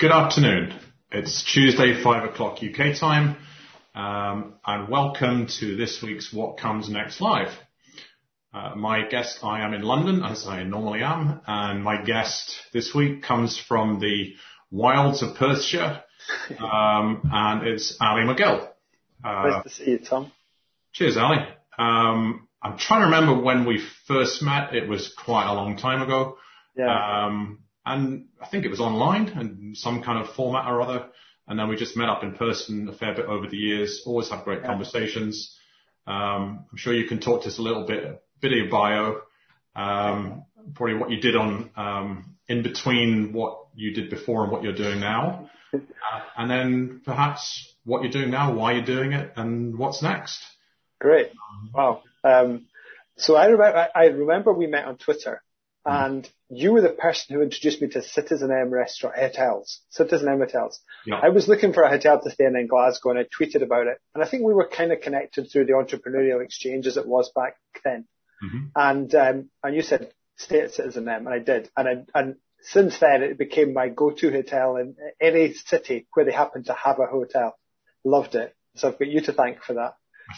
Good afternoon. It's Tuesday, five o'clock UK time, um, and welcome to this week's What Comes Next Live. Uh, my guest, I am in London, as I normally am, and my guest this week comes from the wilds of Perthshire, um, and it's Ali McGill. Uh, nice to see you, Tom. Cheers, Ali. Um, I'm trying to remember when we first met. It was quite a long time ago. Yeah. And I think it was online and some kind of format or other. And then we just met up in person a fair bit over the years. Always have great conversations. Um, I'm sure you can talk to us a little bit, bit of your bio, um, probably what you did on um, in between what you did before and what you're doing now, uh, and then perhaps what you're doing now, why you're doing it, and what's next. Great. Wow. Um, so I remember, I remember we met on Twitter. And you were the person who introduced me to Citizen M restaurant hotels, Citizen M hotels. Yeah. I was looking for a hotel to stay in in Glasgow and I tweeted about it. And I think we were kind of connected through the entrepreneurial exchange as it was back then. Mm-hmm. And, um, and you said stay at Citizen M and I did. And I, and since then it became my go-to hotel in any city where they happen to have a hotel. Loved it. So I've got you to thank for that.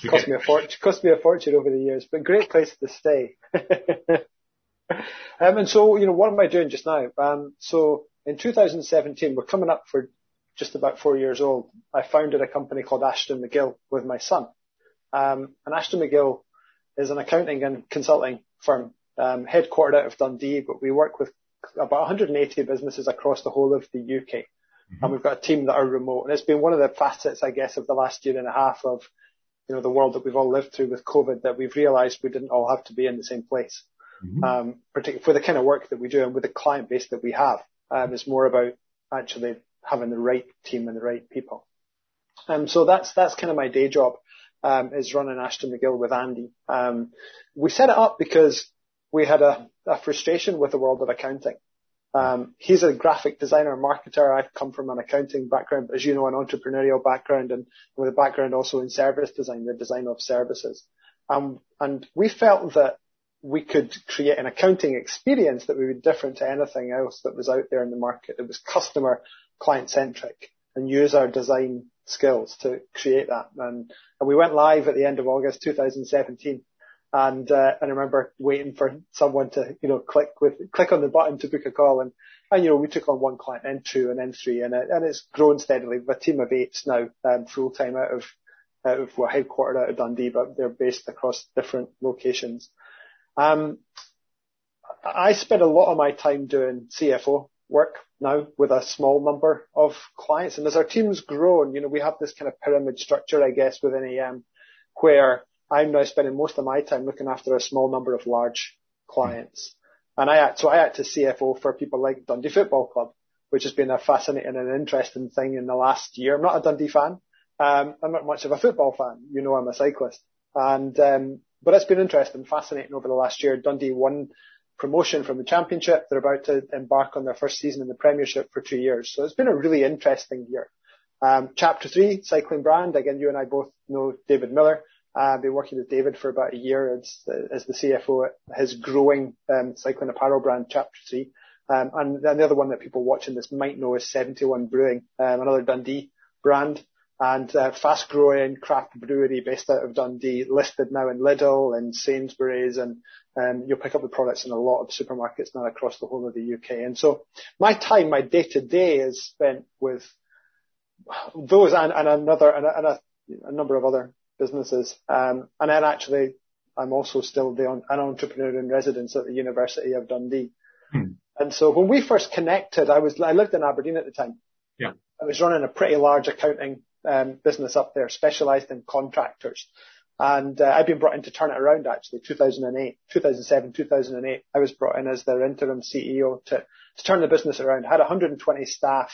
Cost me a fortune, cost me a fortune over the years, but great place to stay. Um, and so, you know, what am I doing just now? Um, so in 2017, we're coming up for just about four years old. I founded a company called Ashton McGill with my son. Um, and Ashton McGill is an accounting and consulting firm, um, headquartered out of Dundee, but we work with about 180 businesses across the whole of the UK. Mm-hmm. And we've got a team that are remote. And it's been one of the facets, I guess, of the last year and a half of, you know, the world that we've all lived through with COVID that we've realized we didn't all have to be in the same place mm-hmm. um, particularly for the kind of work that we do and with the client base that we have. Um, it's more about actually having the right team and the right people. Um, so that's that's kind of my day job um, is running Ashton McGill with Andy. Um, we set it up because we had a, a frustration with the world of accounting. Um, he's a graphic designer, marketer. I've come from an accounting background, as you know, an entrepreneurial background, and with a background also in service design, the design of services. Um, and we felt that we could create an accounting experience that would be different to anything else that was out there in the market. It was customer client centric and use our design skills to create that. And, and we went live at the end of August 2017. And, uh, and I remember waiting for someone to, you know, click with, click on the button to book a call. And, and, you know, we took on one client, then two, and then three, and, it, and it's grown steadily. We have a team of eight now, um, full time out of, out of, we're headquartered out of Dundee, but they're based across different locations. Um, I spend a lot of my time doing CFO work now with a small number of clients. And as our team's grown, you know, we have this kind of pyramid structure, I guess, within AM where I'm now spending most of my time looking after a small number of large clients. And I act, so I act as CFO for people like Dundee Football Club, which has been a fascinating and interesting thing in the last year. I'm not a Dundee fan. Um, I'm not much of a football fan. You know, I'm a cyclist. And, um, but it's been interesting, fascinating over the last year. Dundee won promotion from the championship. They're about to embark on their first season in the premiership for two years. So it's been a really interesting year. Um, chapter three, cycling brand. Again, you and I both know David Miller. I've uh, been working with David for about a year as, as the CFO at his growing um, cycling apparel brand, Chapter 3. Um, and, and the other one that people watching this might know is 71 Brewing, um, another Dundee brand and uh, fast-growing craft brewery based out of Dundee, listed now in Lidl and Sainsbury's, and um, you'll pick up the products in a lot of supermarkets now across the whole of the UK. And so my time, my day-to-day is spent with those and, and another and, a, and a, a, number of other businesses. Um, and then actually, I'm also still the, an entrepreneur in residence at the University of Dundee. Hmm. And so when we first connected, I was I lived in Aberdeen at the time. Yeah. I was running a pretty large accounting business up there, specialised in contractors. And uh, I've been brought in to turn it around actually, 2008, 2007, 2008. I was brought in as their interim CEO to, to turn the business around. Had 120 staff,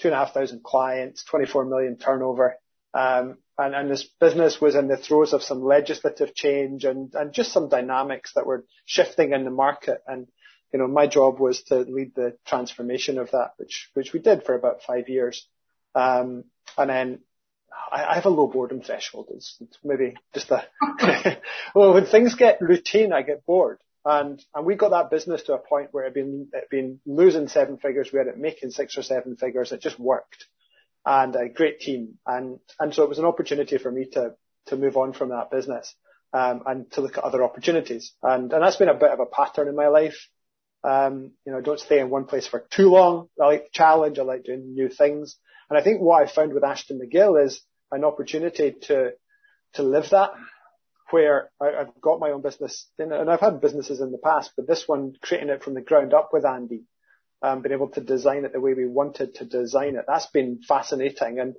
two and a half thousand clients, 24 million turnover. Um, and, and this business was in the throes of some legislative change and, and just some dynamics that were shifting in the market. And, you know, my job was to lead the transformation of that, which, which we did for about five years. Um, and then I, I have a low boredom threshold. It's, it's maybe just a, well, when things get routine, I get bored. And, and we got that business to a point where it had been, it been losing seven figures. We had it making six or seven figures. It just worked and a great team. And, and so it was an opportunity for me to, to move on from that business, um, and to look at other opportunities. And, and that's been a bit of a pattern in my life. Um, you know, don't stay in one place for too long. I like the challenge. I like doing new things. And I think what I found with Ashton McGill is an opportunity to, to live that where I, have got my own business and I've had businesses in the past, but this one creating it from the ground up with Andy, um, being able to design it the way we wanted to design it. That's been fascinating. And,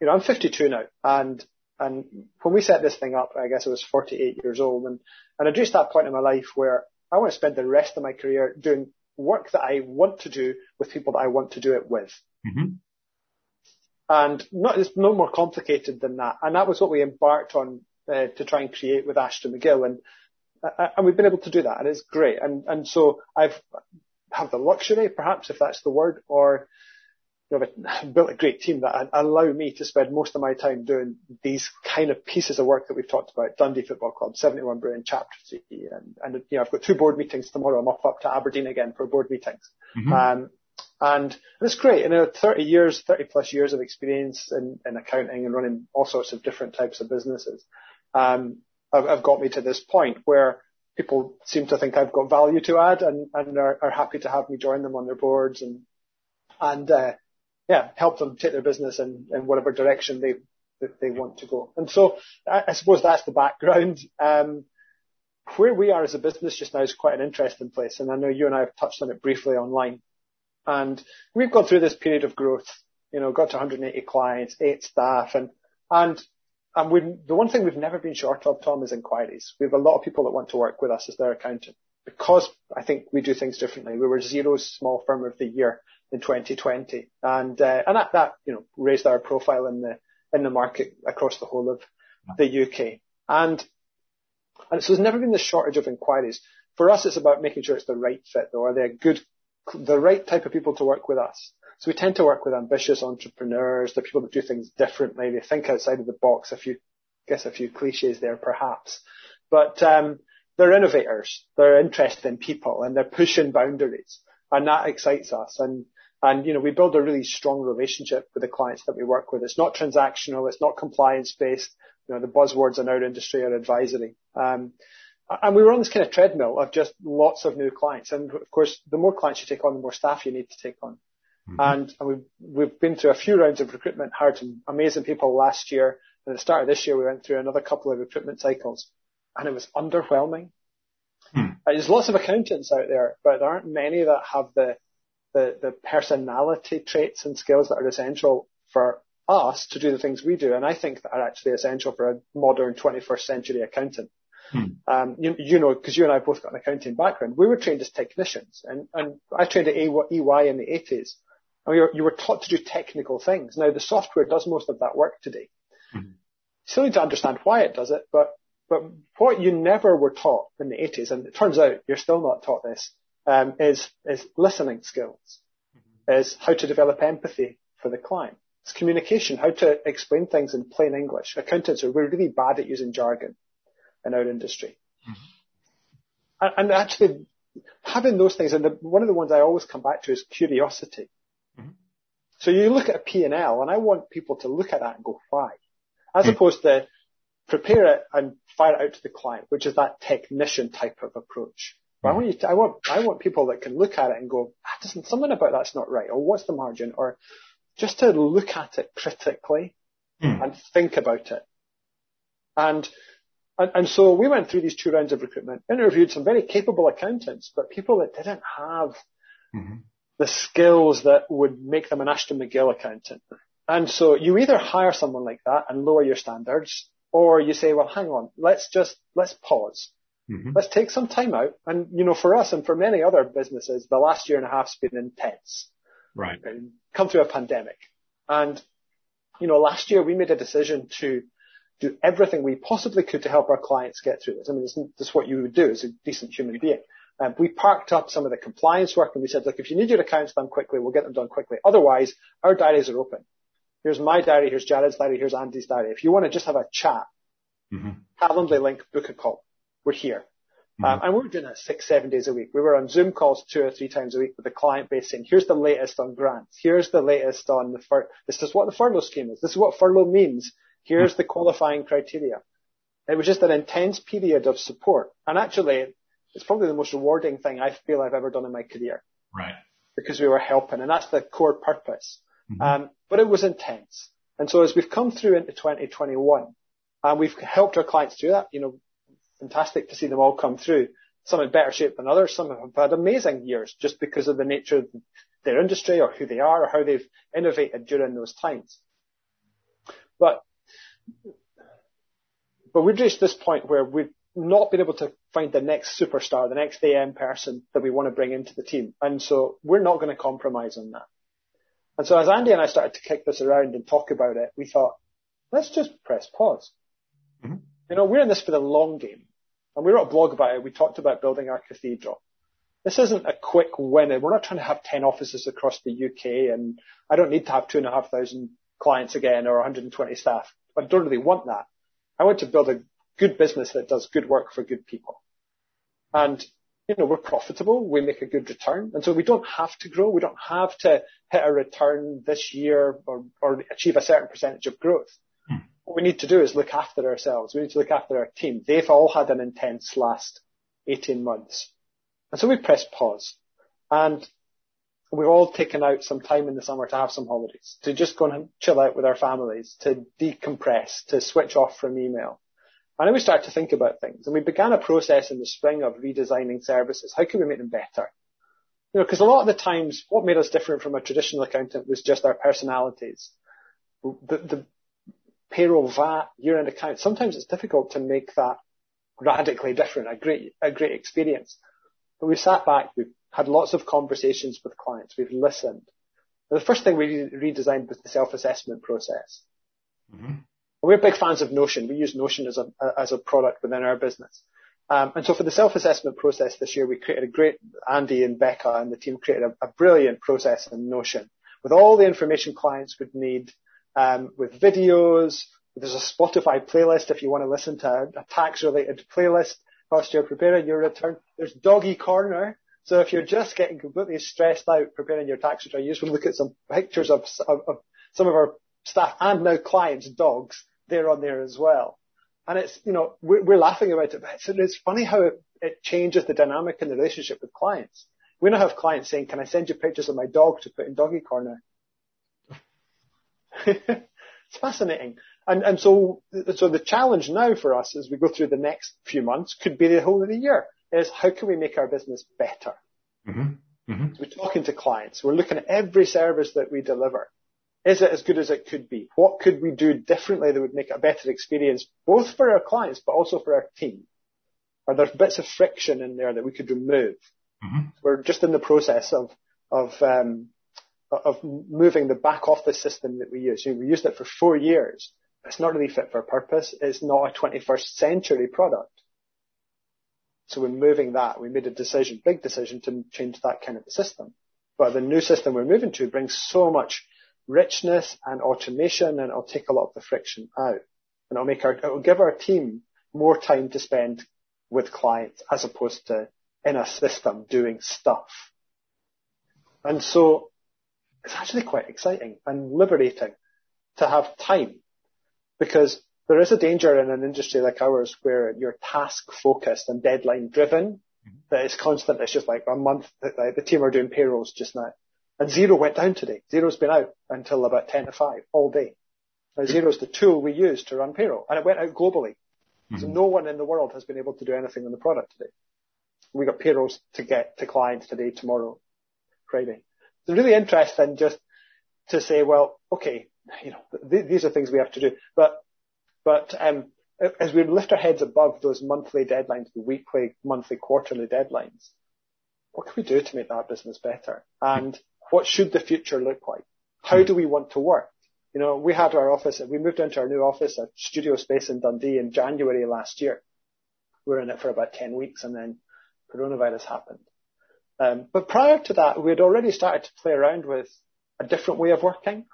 you know, I'm 52 now and, and when we set this thing up, I guess I was 48 years old and, and I reached that point in my life where I want to spend the rest of my career doing work that I want to do with people that I want to do it with. Mm-hmm. And not, it's no more complicated than that. And that was what we embarked on uh, to try and create with Ashton McGill. And, uh, and we've been able to do that and it's great. And, and so I've, have the luxury, perhaps if that's the word, or you know, I've built a great team that allow me to spend most of my time doing these kind of pieces of work that we've talked about, Dundee Football Club, 71 Brewing, Chapter 3, and, and, you know, I've got two board meetings tomorrow. I'm off up to Aberdeen again for board meetings. Mm-hmm. Um, and it's great. You know, 30 years, 30 plus years of experience in, in accounting and running all sorts of different types of businesses. Um, have, have got me to this point where people seem to think I've got value to add and, and are, are happy to have me join them on their boards and, and, uh, yeah, help them take their business in, in whatever direction they that they want to go. And so I, I suppose that's the background. Um, where we are as a business just now is quite an interesting place, and I know you and I have touched on it briefly online. And we've gone through this period of growth. You know, got to 180 clients, eight staff, and and and we the one thing we've never been short of, Tom, is inquiries. We have a lot of people that want to work with us as their accountant because I think we do things differently. We were Xero's small firm of the year in 2020. And, uh, and that, that, you know, raised our profile in the, in the market across the whole of the UK. And, and so there's never been the shortage of inquiries. For us, it's about making sure it's the right fit though. Are they a good, the right type of people to work with us? So we tend to work with ambitious entrepreneurs, the people that do things differently. They think outside of the box. A few, I guess a few cliches there perhaps, but, um, they're innovators. They're interested in people and they're pushing boundaries and that excites us. And and, you know, we build a really strong relationship with the clients that we work with. It's not transactional. It's not compliance based. You know, the buzzwords in our industry are advisory. Um, and we were on this kind of treadmill of just lots of new clients. And of course, the more clients you take on, the more staff you need to take on. Mm-hmm. And, and we've, we've been through a few rounds of recruitment, hired some amazing people last year. And at the start of this year, we went through another couple of recruitment cycles and it was underwhelming. Hmm. There's lots of accountants out there, but there aren't many that have the, the, the personality traits and skills that are essential for us to do the things we do, and I think that are actually essential for a modern 21st century accountant. Hmm. Um, you, you, know, because you and I both got an accounting background. We were trained as technicians, and, and I trained at EY in the 80s. And we were, you were taught to do technical things. Now the software does most of that work today. Hmm. You still need to understand why it does it, but but what you never were taught in the 80s, and it turns out you're still not taught this, um, is is listening skills, mm-hmm. is how to develop empathy for the client. It's communication, how to explain things in plain English. Accountants are we're really bad at using jargon in our industry. Mm-hmm. And, and, actually, having those things, and the, one of the ones I always come back to is curiosity. Mm-hmm. So you look at a P&L, and I want people to look at that and go, why? As mm. opposed to prepare it and fire it out to the client, which is that technician type of approach. But I want you to, I want, I want people that can look at it and go, ah, doesn't, something about that's not right, or what's the margin, or just to look at it critically mm. and think about it. And, and, and so we went through these two rounds of recruitment, interviewed some very capable accountants, but people that didn't have mm-hmm. the skills that would make them an Ashton McGill accountant. And so you either hire someone like that and lower your standards, or you say, well, hang on, let's just, let's pause Mm-hmm. Let's take some time out. And, you know, for us and for many other businesses, the last year and a half's been intense. Right. Come through a pandemic. And, you know, last year we made a decision to do everything we possibly could to help our clients get through this. I mean, this, this is what you would do as a decent human being. Um, we parked up some of the compliance work and we said, look, if you need your accounts done quickly, we'll get them done quickly. Otherwise, our diaries are open. Here's my diary, here's Jared's diary, here's Andy's diary. If you want to just have a chat, mm-hmm. Calendly link, book a call we're here. Mm-hmm. Um, and we were doing that six, seven days a week. We were on Zoom calls two or three times a week with the client base saying, here's the latest on grants. Here's the latest on the fur, this is what the furlough scheme is. This is what furlough means. Here's the qualifying criteria. It was just an intense period of support. And actually, it's probably the most rewarding thing I feel I've ever done in my career. Right. Because we were helping and that's the core purpose. Mm-hmm. Um, but it was intense. And so as we've come through into 2021, and we've helped our clients do that, you know, fantastic to see them all come through. Some in better shape than others. Some have had amazing years just because of the nature of their industry or who they are or how they've innovated during those times. But, but we've reached this point where we've not been able to find the next superstar, the next AM person that we want to bring into the team. And so we're not going to compromise on that. And so as Andy and I started to kick this around and talk about it, we thought, let's just press pause. Mm-hmm. You know, we're in this for the long game. And we wrote a blog about it. We talked about building our cathedral. This isn't a quick win. We're not trying to have 10 offices across the UK and I don't need to have two and a half thousand clients again or 120 staff. I don't really want that. I want to build a good business that does good work for good people. And, you know, we're profitable. We make a good return. And so we don't have to grow. We don't have to hit a return this year or, or achieve a certain percentage of growth hmm. what we need to do is look after ourselves. We need to look after our team. They've all had an intense last 18 months. And so we pressed pause. And we've all taken out some time in the summer to have some holidays, to just go and chill out with our families, to decompress, to switch off from email. And then we started to think about things. And we began a process in the spring of redesigning services. How can we make them better? You know, because a lot of the times what made us different from a traditional accountant was just our personalities. The, the, payroll, VAT, year-end account. Sometimes it's difficult to make that radically different, a great, a great experience. But we sat back, we've had lots of conversations with clients, we've listened. And the first thing we redesigned was the self-assessment process. Mm-hmm. We're big fans of Notion. We use Notion as a, as a product within our business. Um, and so for the self-assessment process this year, we created a great, Andy and Becca and the team created a, a brilliant process in Notion with all the information clients would need um, with videos. There's a Spotify playlist if you want to listen to a, a tax-related playlist preparing your return. There's Doggy Corner. Eh? So if you're just getting completely stressed out preparing your tax return, you just want to look at some pictures of, of, of some of our staff and now clients' dogs. They're on there as well. And it's, you know, we're, we're laughing about it, but it's, it's funny how it, it changes the dynamic in the relationship with clients. We now have clients saying, can I send you pictures of my dog to put in doggy corner? it's fascinating. And, and so, so the challenge now for us as we go through the next few months could be the whole of the year is how can we make our business better? Mm-hmm. Mm-hmm. we're talking to clients. We're looking at every service that we deliver. Is it as good as it could be? What could we do differently that would make a better experience, both for our clients, but also for our team? Are there bits of friction in there that we could remove? Mm-hmm. We're just in the process of, of um, of moving the back office system that we use. we used it for four years. It's not really fit for purpose. It's not a 21st century product. So we're moving that. We made a decision, big decision to change that kind of system. But the new system we're moving to brings so much richness and automation and it'll take a lot of the friction out. And it'll make our, it'll give our team more time to spend with clients as opposed to in a system doing stuff. And so it's actually quite exciting and liberating to have time because there is a danger in an industry like ours where you're task focused and deadline driven mm-hmm. that it's constant. It's just like a month like the team are doing payrolls just now and Xero went down today. Xero's been out until about 10 to 5 all day. Now Xero's the tool we use to run payroll and it went out globally. Mm-hmm. So no one in the world has been able to do anything on the product today. We got payrolls to get to clients today, tomorrow, Friday. It's really interesting just to say, well, okay, you know, th- these are things we have to do, but but um, as we lift our heads above those monthly deadlines, the weekly, monthly, quarterly deadlines, what can we do to make that business better? And what should the future look like? How do we want to work? You know, we had our office, we moved into our new office, a studio space in Dundee in January last year. We were in it for about 10 weeks and then coronavirus happened. Um, but prior to that, we had already started to play around with a different way of working.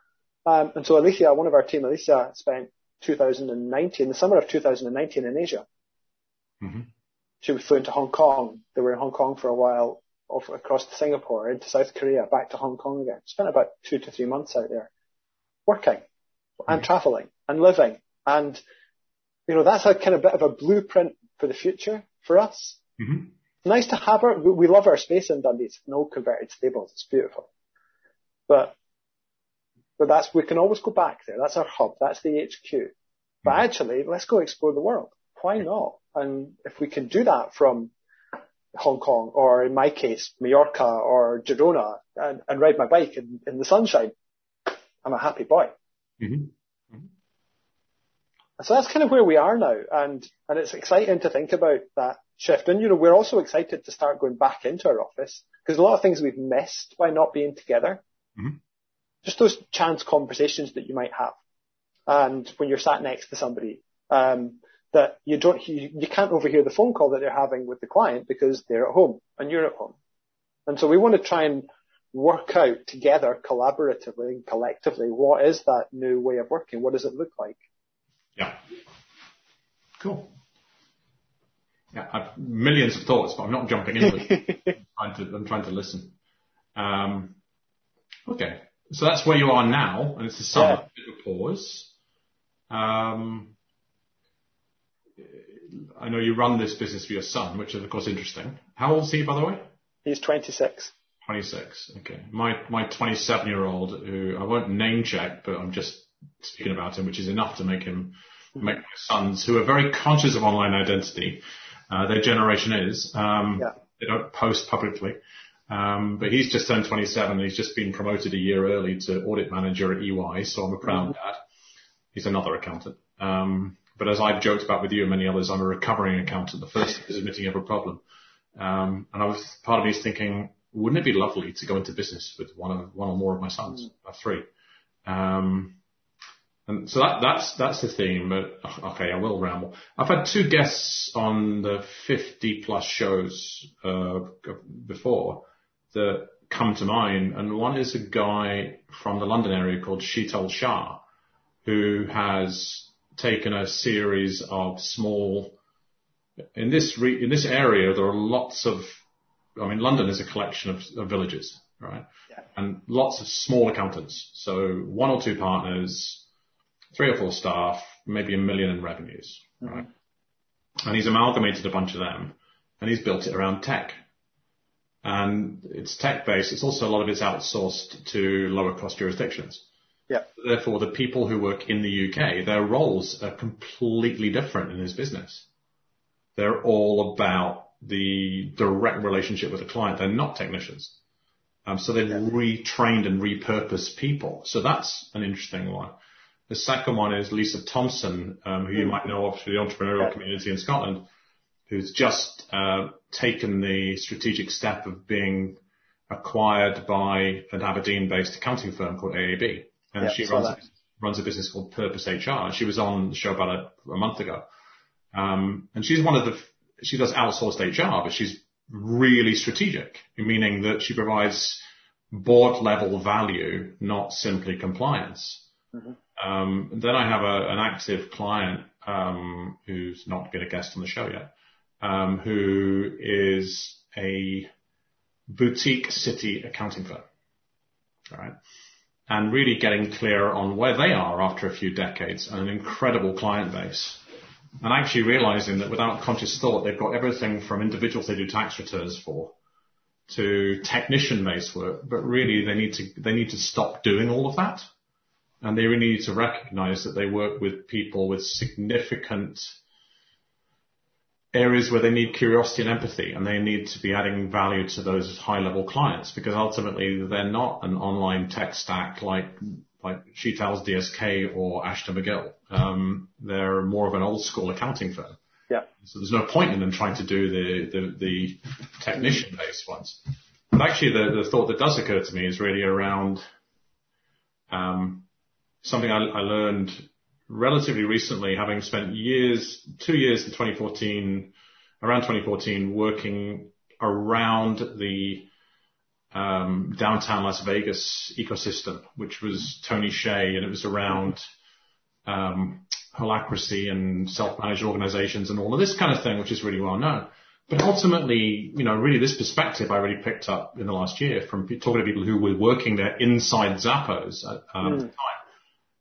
Um, and so Alicia, one of our team, Alicia, spent 2019, the summer of 2019 in Asia. Mm-hmm. she flew into Hong Kong. They were in Hong Kong for a while, off across to Singapore, into South Korea, back to Hong Kong again. Spent about two to three months out there, working mm-hmm. and traveling and living. And, you know, that's a kind of bit of a blueprint for the future for us. Mm-hmm. Nice to have our, we love our space in Dundee. It's no converted stables. It's beautiful. But, but that's, we can always go back there. That's our hub. That's the HQ. But mm-hmm. actually, let's go explore the world. Why not? And if we can do that from Hong Kong or in my case, Mallorca or Girona and, and ride my bike in, in, the sunshine, I'm a happy boy. Mm-hmm. Mm-hmm. So that's kind of where we are now. And, and it's exciting to think about that shift. And, you know, we're also excited to start going back into our office because a lot of things we've missed by not being together. Mm-hmm. Just those chance conversations that you might have. And when you're sat next to somebody, um, that you don't, you, you can't overhear the phone call that they're having with the client because they're at home and you're at home. And so we want to try and work out together collaboratively and collectively what is that new way of working? What does it look like? Yeah. Cool. Yeah, I've millions of thoughts, but I'm not jumping in. I'm, trying to, I'm trying to listen. Um, okay, so that's where you are now, and it's a summer yeah. bit of pause. Um, I know you run this business for your son, which is of course interesting. How old is he, by the way? He's 26. 26. Okay. My my 27 year old, who I won't name check, but I'm just speaking about him, which is enough to make him make my sons, who are very conscious of online identity. Uh, their generation is. Um, yeah. They don't post publicly. Um, but he's just turned 27 and he's just been promoted a year early to audit manager at EY. So I'm a proud mm-hmm. dad. He's another accountant. Um, but as I've joked about with you and many others, I'm a recovering accountant. The first is admitting you have a problem. Um, and I was, part of me is thinking, wouldn't it be lovely to go into business with one of, one or more of my sons, mm. or three? Um, and so that, that's, that's the theme, but okay, I will ramble. I've had two guests on the 50 plus shows, uh, before that come to mind. And one is a guy from the London area called Sheetal Shah, who has taken a series of small. In this re, in this area, there are lots of. I mean, London is a collection of, of villages, right? Yeah. And lots of small accountants. So one or two partners, three or four staff, maybe a million in revenues, mm-hmm. right? And he's amalgamated a bunch of them, and he's built it around tech. And it's tech based. It's also a lot of it's outsourced to lower cost jurisdictions. Yeah. Therefore, the people who work in the UK, their roles are completely different in this business. They're all about the direct relationship with the client. They're not technicians. Um, so they've yeah. retrained and repurposed people. So that's an interesting one. The second one is Lisa Thompson, um, who you hmm. might know of through the entrepreneurial yeah. community in Scotland, who's just uh, taken the strategic step of being acquired by an Aberdeen-based accounting firm called AAB and yep, she runs a, business called Purpose HR. She was on the show about a, month ago, um, and she's one of the she does outsourced HR, but she's really strategic, meaning that she provides board level value, not simply compliance. Mm-hmm. Um, then I have an active client um, who's not been a guest on the show yet, Um, who is a boutique city accounting firm. Right and really getting clear on where they are after a few decades and an incredible client base. And actually realizing that without conscious thought, they've got everything from individuals they do tax returns for to technician based work, but really they need to, they need to stop doing all of that. And they really need to recognize that they work with people with significant areas where they need curiosity and empathy and they need to be adding value to those high level clients because ultimately they're not an online tech stack like like Sheetal's DSK or Ashton McGill. Um, they're more of an old school accounting firm. Yeah. So there's no point in them trying to do the, the, the technician based ones. But actually the, the thought that does occur to me is really around, um, something I, I learned relatively recently, having spent years, two years in 2014, around 2014, working around the um, downtown Las Vegas ecosystem, which was Tony Hsieh, and it was around um, holacracy and self-managed organizations and all of this kind of thing, which is really well known. but ultimately, you know, really this perspective I really picked up in the last year from talking to people who were working there inside Zappos at, um, mm. the time.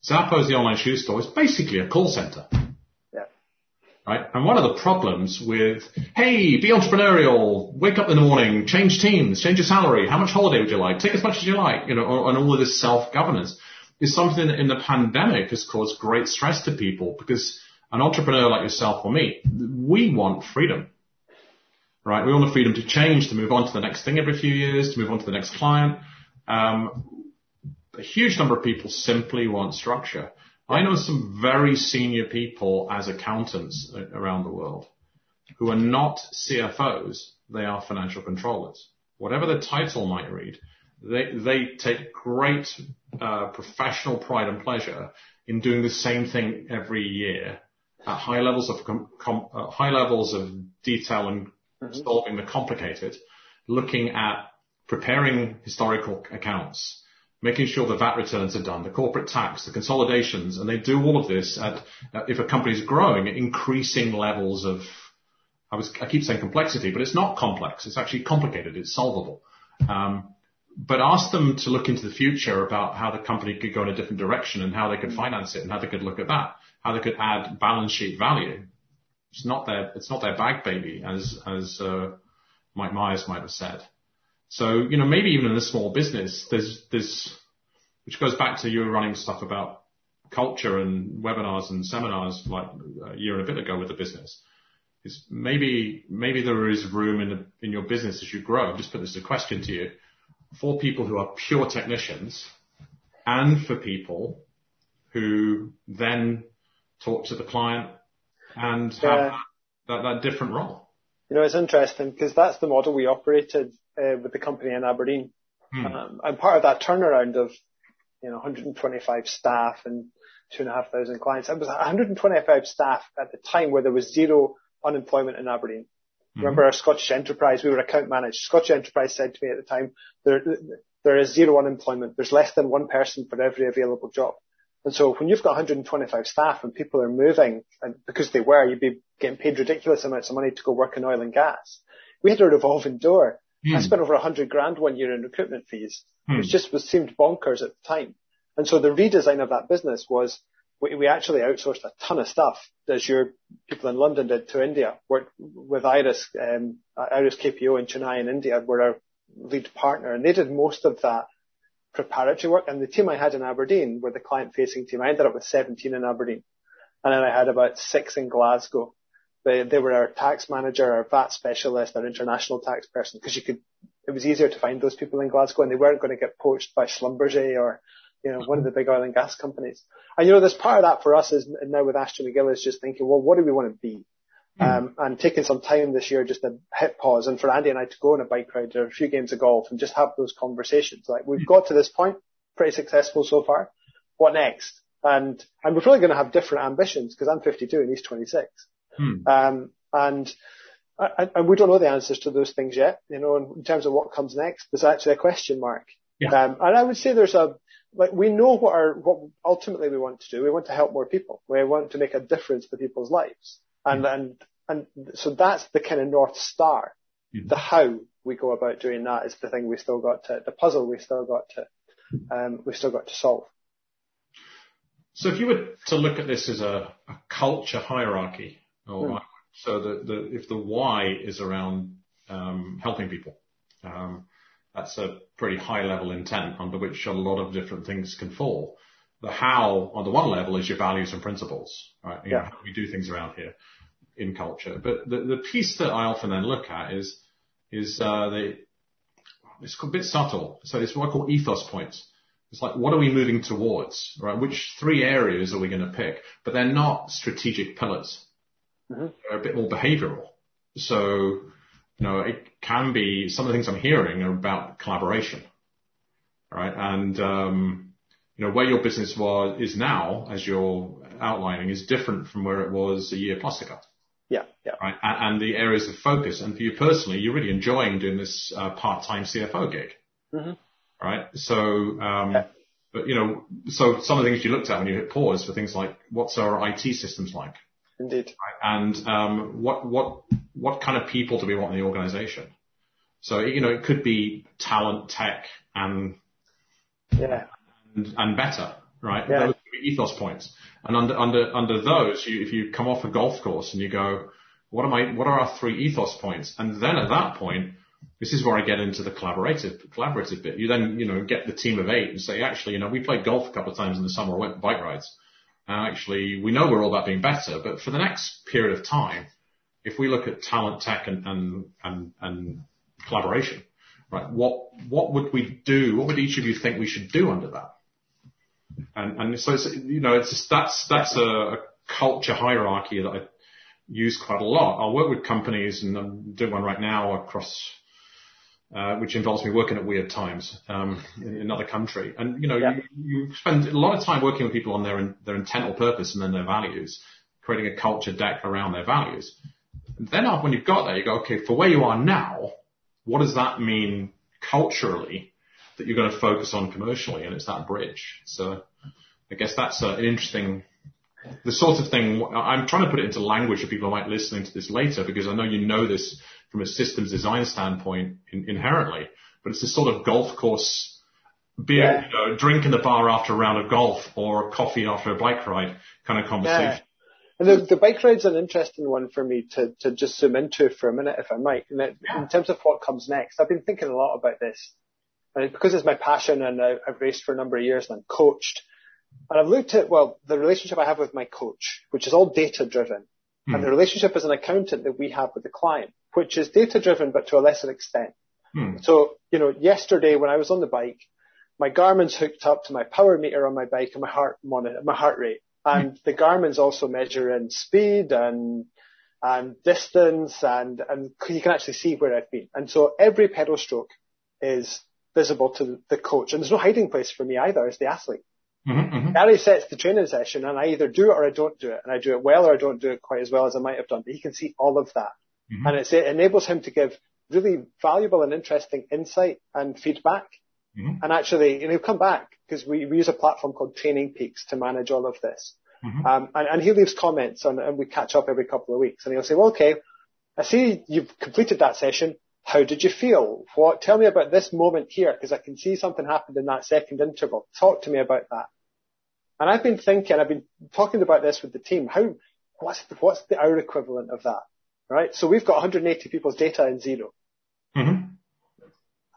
Zappos, the online shoe store, is basically a call center. Yeah. Right? And one of the problems with, hey, be entrepreneurial, wake up in the morning, change teams, change your salary, how much holiday would you like, take as much as you like, you know, and all of this self-governance is something that in the pandemic has caused great stress to people because an entrepreneur like yourself or me, we want freedom right? We want the freedom to change, to move on to the next thing every few years, to move on to the next client. Um, a huge number of people simply want structure. I know some very senior people as accountants around the world who are not CFOs, they are financial controllers. Whatever the title might read, they, they take great uh, professional pride and pleasure in doing the same thing every year at high levels of com, com, uh, high levels of detail and mm-hmm. solving the complicated, looking at preparing historical accounts, making sure the VAT returns are done, the corporate tax, the consolidations, and they do all of this at, if a company is growing, increasing levels of, I was, I keep saying complexity, but it's not complex. It's actually complicated. It's solvable. Um, but ask them to look into the future about how the company could go in a different direction and how they could finance it and how they could look at that, how they could add balance sheet value. It's not their, it's not their bag baby, as, as, uh, Mike Myers might have said. So, you know, maybe even in a small business, there's, there's, which goes back to you running stuff about culture and webinars and seminars like a year and a bit ago with the business. Is maybe, maybe there is room in the, in your business as you grow. I've just put this as a question to you for people who are pure technicians and for people who then talk to the client and have yeah. that, that, that, different role. You know, it's interesting because that's the model we operated with the company in Aberdeen. Hmm. Um, and part of that turnaround of, you know, 125 staff and two and a half thousand clients. It was 125 staff at the time where there was zero unemployment in Aberdeen. Mm-hmm. Remember our Scottish Enterprise, we were account managed. Scottish Enterprise said to me at the time, there, there is zero unemployment. There's less than one person for every available job. And so when you've got 125 staff and people are moving, and because they were, you'd be getting paid ridiculous amounts of money to go work in oil and gas. We had a revolving door. Mm. I spent over a 100 grand one year in recruitment fees, mm. which just was seemed bonkers at the time. And so the redesign of that business was we, we actually outsourced a ton of stuff, as your people in London did to India. Worked with Iris, um, Iris KPO in Chennai in India were our lead partner, and they did most of that preparatory work. And the team I had in Aberdeen were the client facing team. I ended up with 17 in Aberdeen. And then I had about six in Glasgow. They, they were our tax manager, our VAT specialist, our international tax person, because you could, it was easier to find those people in Glasgow and they weren't going to get poached by Schlumberger or, you know, one of the big oil and gas companies. And you know, there's part of that for us is now with Ashton McGill is just thinking, well, what do we want to be? Mm. Um, and taking some time this year just to hit pause and for Andy and I to go on a bike ride or a few games of golf and just have those conversations. Like we've got to this point, pretty successful so far. What next? And, and we're probably going to have different ambitions because I'm 52 and he's 26. Hmm. Um, and, and we don't know the answers to those things yet. You know, in terms of what comes next, there's actually a question mark. Yeah. Um, and I would say there's a, like we know what our, what ultimately we want to do. We want to help more people. We want to make a difference to people's lives. And, mm. and, and so that's the kind of North Star. Mm. The how we go about doing that is the thing we still got to, the puzzle we still got to, um, we've still got to solve. So if you were to look at this as a, a culture hierarchy, or mm. so the, the, if the why is around um, helping people, um, that's a pretty high level intent under which a lot of different things can fall. The how on the one level is your values and principles, right? You yeah. know, how we do things around here in culture. But the, the piece that I often then look at is, is, uh, the, it's a bit subtle. So it's what I call ethos points. It's like, what are we moving towards, right? Which three areas are we going to pick? But they're not strategic pillars. Mm-hmm. They're a bit more behavioral. So, you know, it can be some of the things I'm hearing are about collaboration, right? And, um, you know, where your business was, is now, as you're outlining, is different from where it was a year plus ago. Yeah, yeah. Right. And, and, the areas of focus. And for you personally, you're really enjoying doing this uh, part-time CFO gig. Mm-hmm. Right. So, um, yeah. but you know, so some of the things you looked at when you hit pause for things like what's our IT systems like? Indeed. And um, what what what kind of people do we want in the organization? So you know, it could be talent, tech, and yeah, and, and better, right? Yeah. Those ethos points. And under under under those, you, if you come off a golf course and you go, what am I? What are our three ethos points? And then at that point, this is where I get into the collaborative collaborative bit. You then you know get the team of eight and say, actually, you know, we played golf a couple of times in the summer, We went bike rides actually, we know we're all about being better, but for the next period of time, if we look at talent, tech, and, and, and, and collaboration, right, what, what would we do? What would each of you think we should do under that? And, and so it's, you know, it's that's, that's a, culture hierarchy that I use quite a lot. I'll work with companies and I'm doing one right now across uh, which involves me working at weird times um, in another country. And you know, yeah. you, you, spend a lot of time working with people on their their intent or purpose, and then their values, creating a culture deck around their values. And then when you've got there, you go, okay, for where you are now, what does that mean culturally that you're going to focus on commercially? And it's that bridge. So I guess that's uh, an interesting the sort of thing I'm trying to put it into language for people who might be listening to this later because I know you know this from a systems design standpoint in, inherently, but it's this sort of golf course beer, yeah. you know, drink in the bar after a round of golf or coffee after a bike ride kind of conversation. Yeah. And the, the bike ride's an interesting one for me to, to just zoom into for a minute, if I might. And it, yeah. in terms of what comes next, I've been thinking a lot about this. And because it's my passion and I, I've raced for a number of years and I'm coached. And I've looked at, well, the relationship I have with my coach, which is all data driven, hmm. and the relationship as an accountant that we have with the client which is data driven, but to a lesser extent. Hmm. So, you know, yesterday when I was on the bike, my Garmin's hooked up to my power meter on my bike and my heart monitor, my heart rate. And hmm. the Garmin's also measuring speed and, and distance and, and you can actually see where I've been. And so every pedal stroke is visible to the coach and there's no hiding place for me either as the athlete. Mm-hmm, mm-hmm. Gary sets the training session and I either do it or I don't do it and I do it well or I don't do it quite as well as I might have done, but he can see all of that. Mm-hmm. And it enables him to give really valuable and interesting insight and feedback. Mm-hmm. And actually, and he'll come back because we, we use a platform called Training Peaks to manage all of this. Mm-hmm. Um, and, and he leaves comments on, and we catch up every couple of weeks and he'll say, well, okay, I see you've completed that session. How did you feel? What, tell me about this moment here because I can see something happened in that second interval. Talk to me about that. And I've been thinking, I've been talking about this with the team. How, what's the, what's the our equivalent of that? Right? So we've got 180 people's data in Xero. Mm-hmm.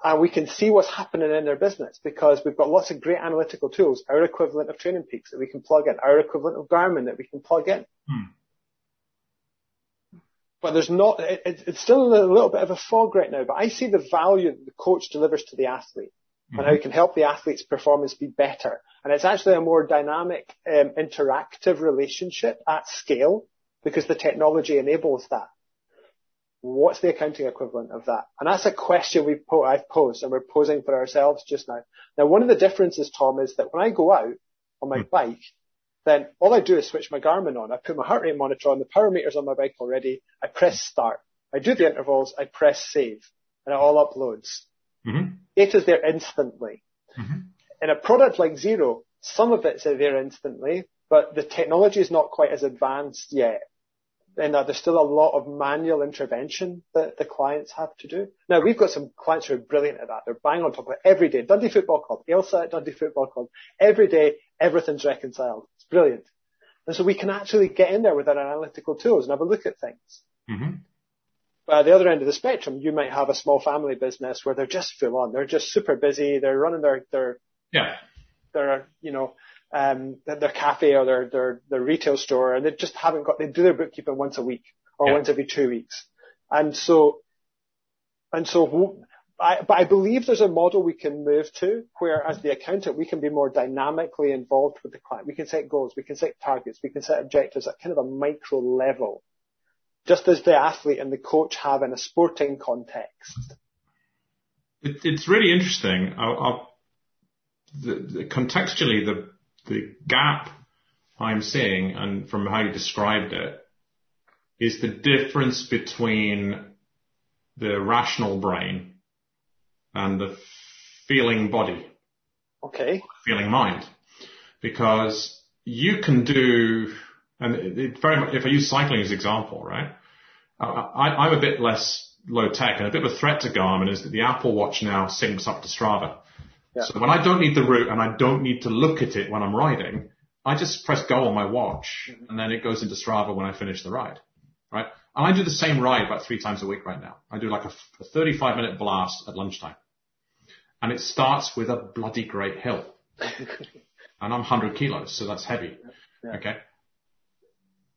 And we can see what's happening in their business because we've got lots of great analytical tools, our equivalent of Training Peaks that we can plug in, our equivalent of Garmin that we can plug in. Mm. But there's not, it, it's still a little bit of a fog right now, but I see the value that the coach delivers to the athlete mm-hmm. and how he can help the athlete's performance be better. And it's actually a more dynamic, um, interactive relationship at scale because the technology enables that. What's the accounting equivalent of that? And that's a question we've po- I've posed and we're posing for ourselves just now. Now, one of the differences, Tom, is that when I go out on my mm. bike, then all I do is switch my Garmin on. I put my heart rate monitor on, the power meter's on my bike already. I press start. I do the intervals. I press save and it all uploads. Mm-hmm. Data's there instantly. Mm-hmm. In a product like Xero, some of it's there instantly, but the technology is not quite as advanced yet in that there's still a lot of manual intervention that the clients have to do. Now we've got some clients who are brilliant at that. They're bang on top of it every day. Dundee Football Club, Ailsa at Dundee Football Club, every day everything's reconciled. It's brilliant. And so we can actually get in there with our analytical tools and have a look at things. Mm-hmm. But at the other end of the spectrum, you might have a small family business where they're just full on. They're just super busy. They're running their, their, yeah. their, you know, um, their cafe or their, their, their retail store and they just haven't got, they do their bookkeeping once a week or yeah. once every two weeks. And so, and so, I, but I believe there's a model we can move to where as the accountant, we can be more dynamically involved with the client. We can set goals, we can set targets, we can set objectives at kind of a micro level, just as the athlete and the coach have in a sporting context. It, it's really interesting. I'll, I'll, the, the, contextually, the the gap I'm seeing, and from how you described it, is the difference between the rational brain and the feeling body. Okay. Feeling mind. Because you can do And it, very much, if I use cycling as an example, right? I, I'm a bit less low tech and a bit of a threat to Garmin is that the Apple Watch now syncs up to Strava. Yeah. So when I don't need the route and I don't need to look at it when I'm riding, I just press go on my watch mm-hmm. and then it goes into Strava when I finish the ride, right? And I do the same ride about three times a week right now. I do like a, a 35 minute blast at lunchtime and it starts with a bloody great hill. and I'm 100 kilos, so that's heavy. Yeah. Okay.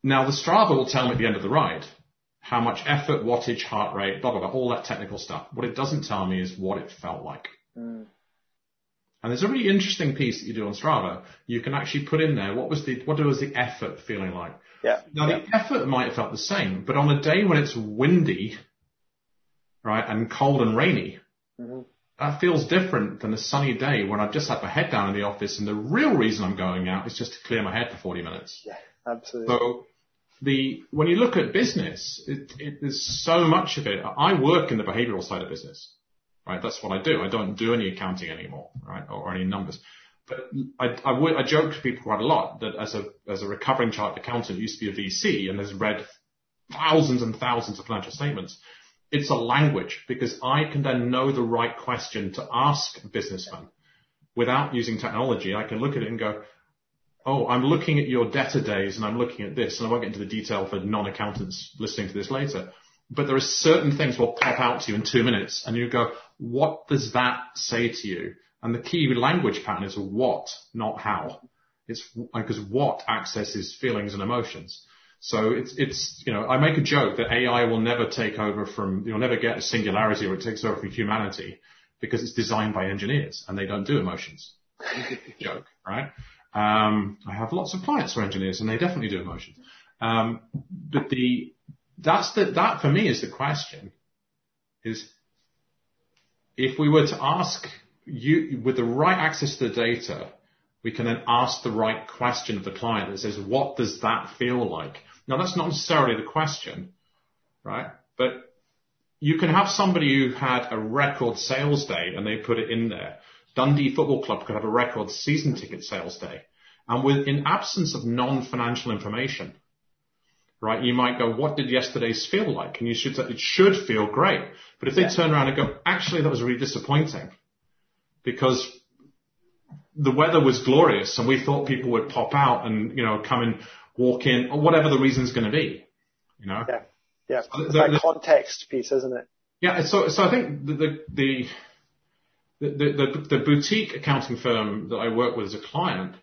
Now the Strava will tell me at the end of the ride how much effort, wattage, heart rate, blah, blah, blah, all that technical stuff. What it doesn't tell me is what it felt like. Mm. And there's a really interesting piece that you do on Strava. You can actually put in there what was the what was the effort feeling like. Yeah. Now yeah. the effort might have felt the same, but on a day when it's windy, right, and cold and rainy, mm-hmm. that feels different than a sunny day when I've just had my head down in the office and the real reason I'm going out is just to clear my head for 40 minutes. Yeah, absolutely. So the when you look at business, it, it, there's so much of it. I work in the behavioral side of business right? That's what I do. I don't do any accounting anymore, right? Or, any numbers. But I, I, would, I joke to people quite a lot that as a, as a recovering chartered accountant used to be a VC and has read thousands and thousands of financial statements. It's a language because I can then know the right question to ask a businessman without using technology. I can look at it and go, Oh, I'm looking at your debtor days and I'm looking at this and I won't get into the detail for non-accountants listening to this later but there are certain things will pop out to you in two minutes and you go, what does that say to you? And the key language pattern is what, not how. It's because what accesses feelings and emotions. So it's, it's, you know, I make a joke that AI will never take over from, you'll never get a singularity or it takes over from humanity because it's designed by engineers and they don't do emotions. joke, right? Um, I have lots of clients who are engineers and they definitely do emotions. Um, but the, that's the, that for me is the question is if we were to ask you with the right access to the data, we can then ask the right question of the client that says, what does that feel like? Now that's not necessarily the question, right? But you can have somebody who had a record sales day and they put it in there. Dundee Football Club could have a record season ticket sales day. And with, in absence of non-financial information, right? You might go, what did yesterday's feel like? And you should say, it should feel great. But if they turn around and go, actually, that was really disappointing because the weather was glorious and we thought people would pop out and, you know, come and walk in or whatever the reason's going to be, you know? Yeah. Yeah. So the, the, context piece, isn't it? Yeah. So, so I think the, the, the the, the, the, boutique accounting firm that I work with as a client,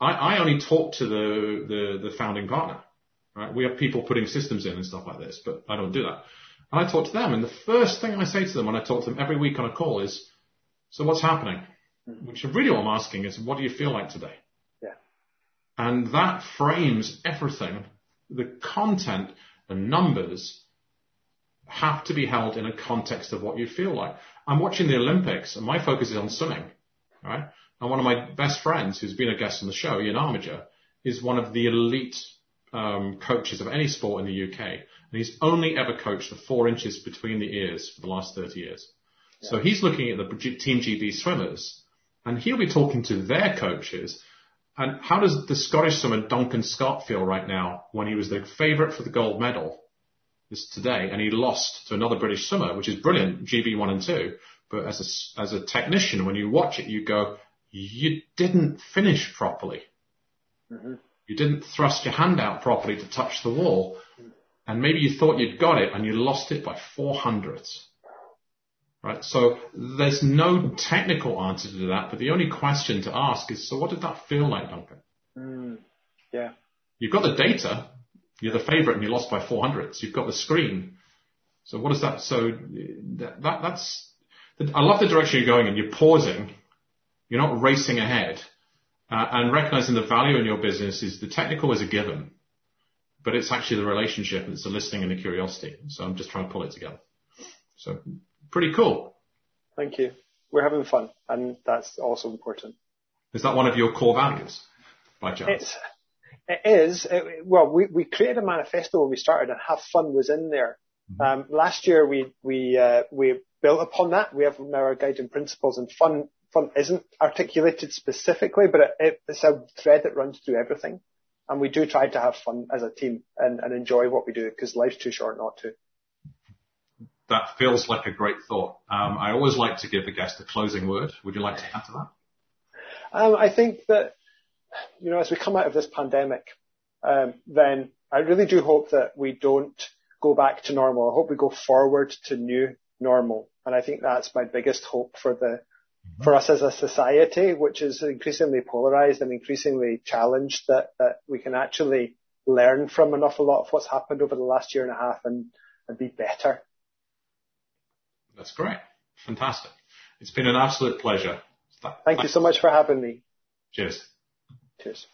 I, I only talk to the, the, the founding partner. Right? We have people putting systems in and stuff like this, but I don't do that. And I talk to them, and the first thing I say to them when I talk to them every week on a call is, "So what's happening?" Mm-hmm. Which really what I'm asking is, "What do you feel like today?" Yeah. And that frames everything. The content, the numbers, have to be held in a context of what you feel like. I'm watching the Olympics, and my focus is on swimming, right? And one of my best friends, who's been a guest on the show, Ian Armiger, is one of the elite um, coaches of any sport in the UK, and he's only ever coached the four inches between the ears for the last 30 years. Yeah. So he's looking at the Team GB swimmers, and he'll be talking to their coaches. And how does the Scottish swimmer Duncan Scott feel right now when he was the favourite for the gold medal this today, and he lost to another British swimmer, which is brilliant, GB one and two. But as a, as a technician, when you watch it, you go, you didn't finish properly. Mm-hmm. You didn't thrust your hand out properly to touch the wall. And maybe you thought you'd got it and you lost it by four hundredths. Right? So there's no technical answer to that, but the only question to ask is, so what did that feel like, Duncan? Mm, yeah. You've got the data. You're the favorite and you lost by four hundredths. You've got the screen. So what is that? So that, that that's, I love the direction you're going and you're pausing. You're not racing ahead. Uh, and recognizing the value in your business is the technical is a given, but it's actually the relationship, it's the listening and the curiosity. So I'm just trying to pull it together. So pretty cool. Thank you. We're having fun, and that's also important. Is that one of your core values, by chance? It's, it is. It, well, we, we created a manifesto when we started, and have fun was in there. Mm-hmm. Um, last year we we uh, we built upon that. We have now our guiding principles, and fun fun isn't articulated specifically, but it, it's a thread that runs through everything. and we do try to have fun as a team and, and enjoy what we do because life's too short not to. That feels like a great thought. Um, I always like to give a guest a closing word. Would you like to add to that? Um, I think that, you know, as we come out of this pandemic, um, then I really do hope that we don't go back to normal. I hope we go forward to new normal. And I think that's my biggest hope for the, mm-hmm. for us as a society, which is increasingly polarized and increasingly challenged that, that we can actually learn from an awful lot of what's happened over the last year and a half and, and be better. That's great. Fantastic. It's been an absolute pleasure. Thank you so much for having me. Cheers. Cheers.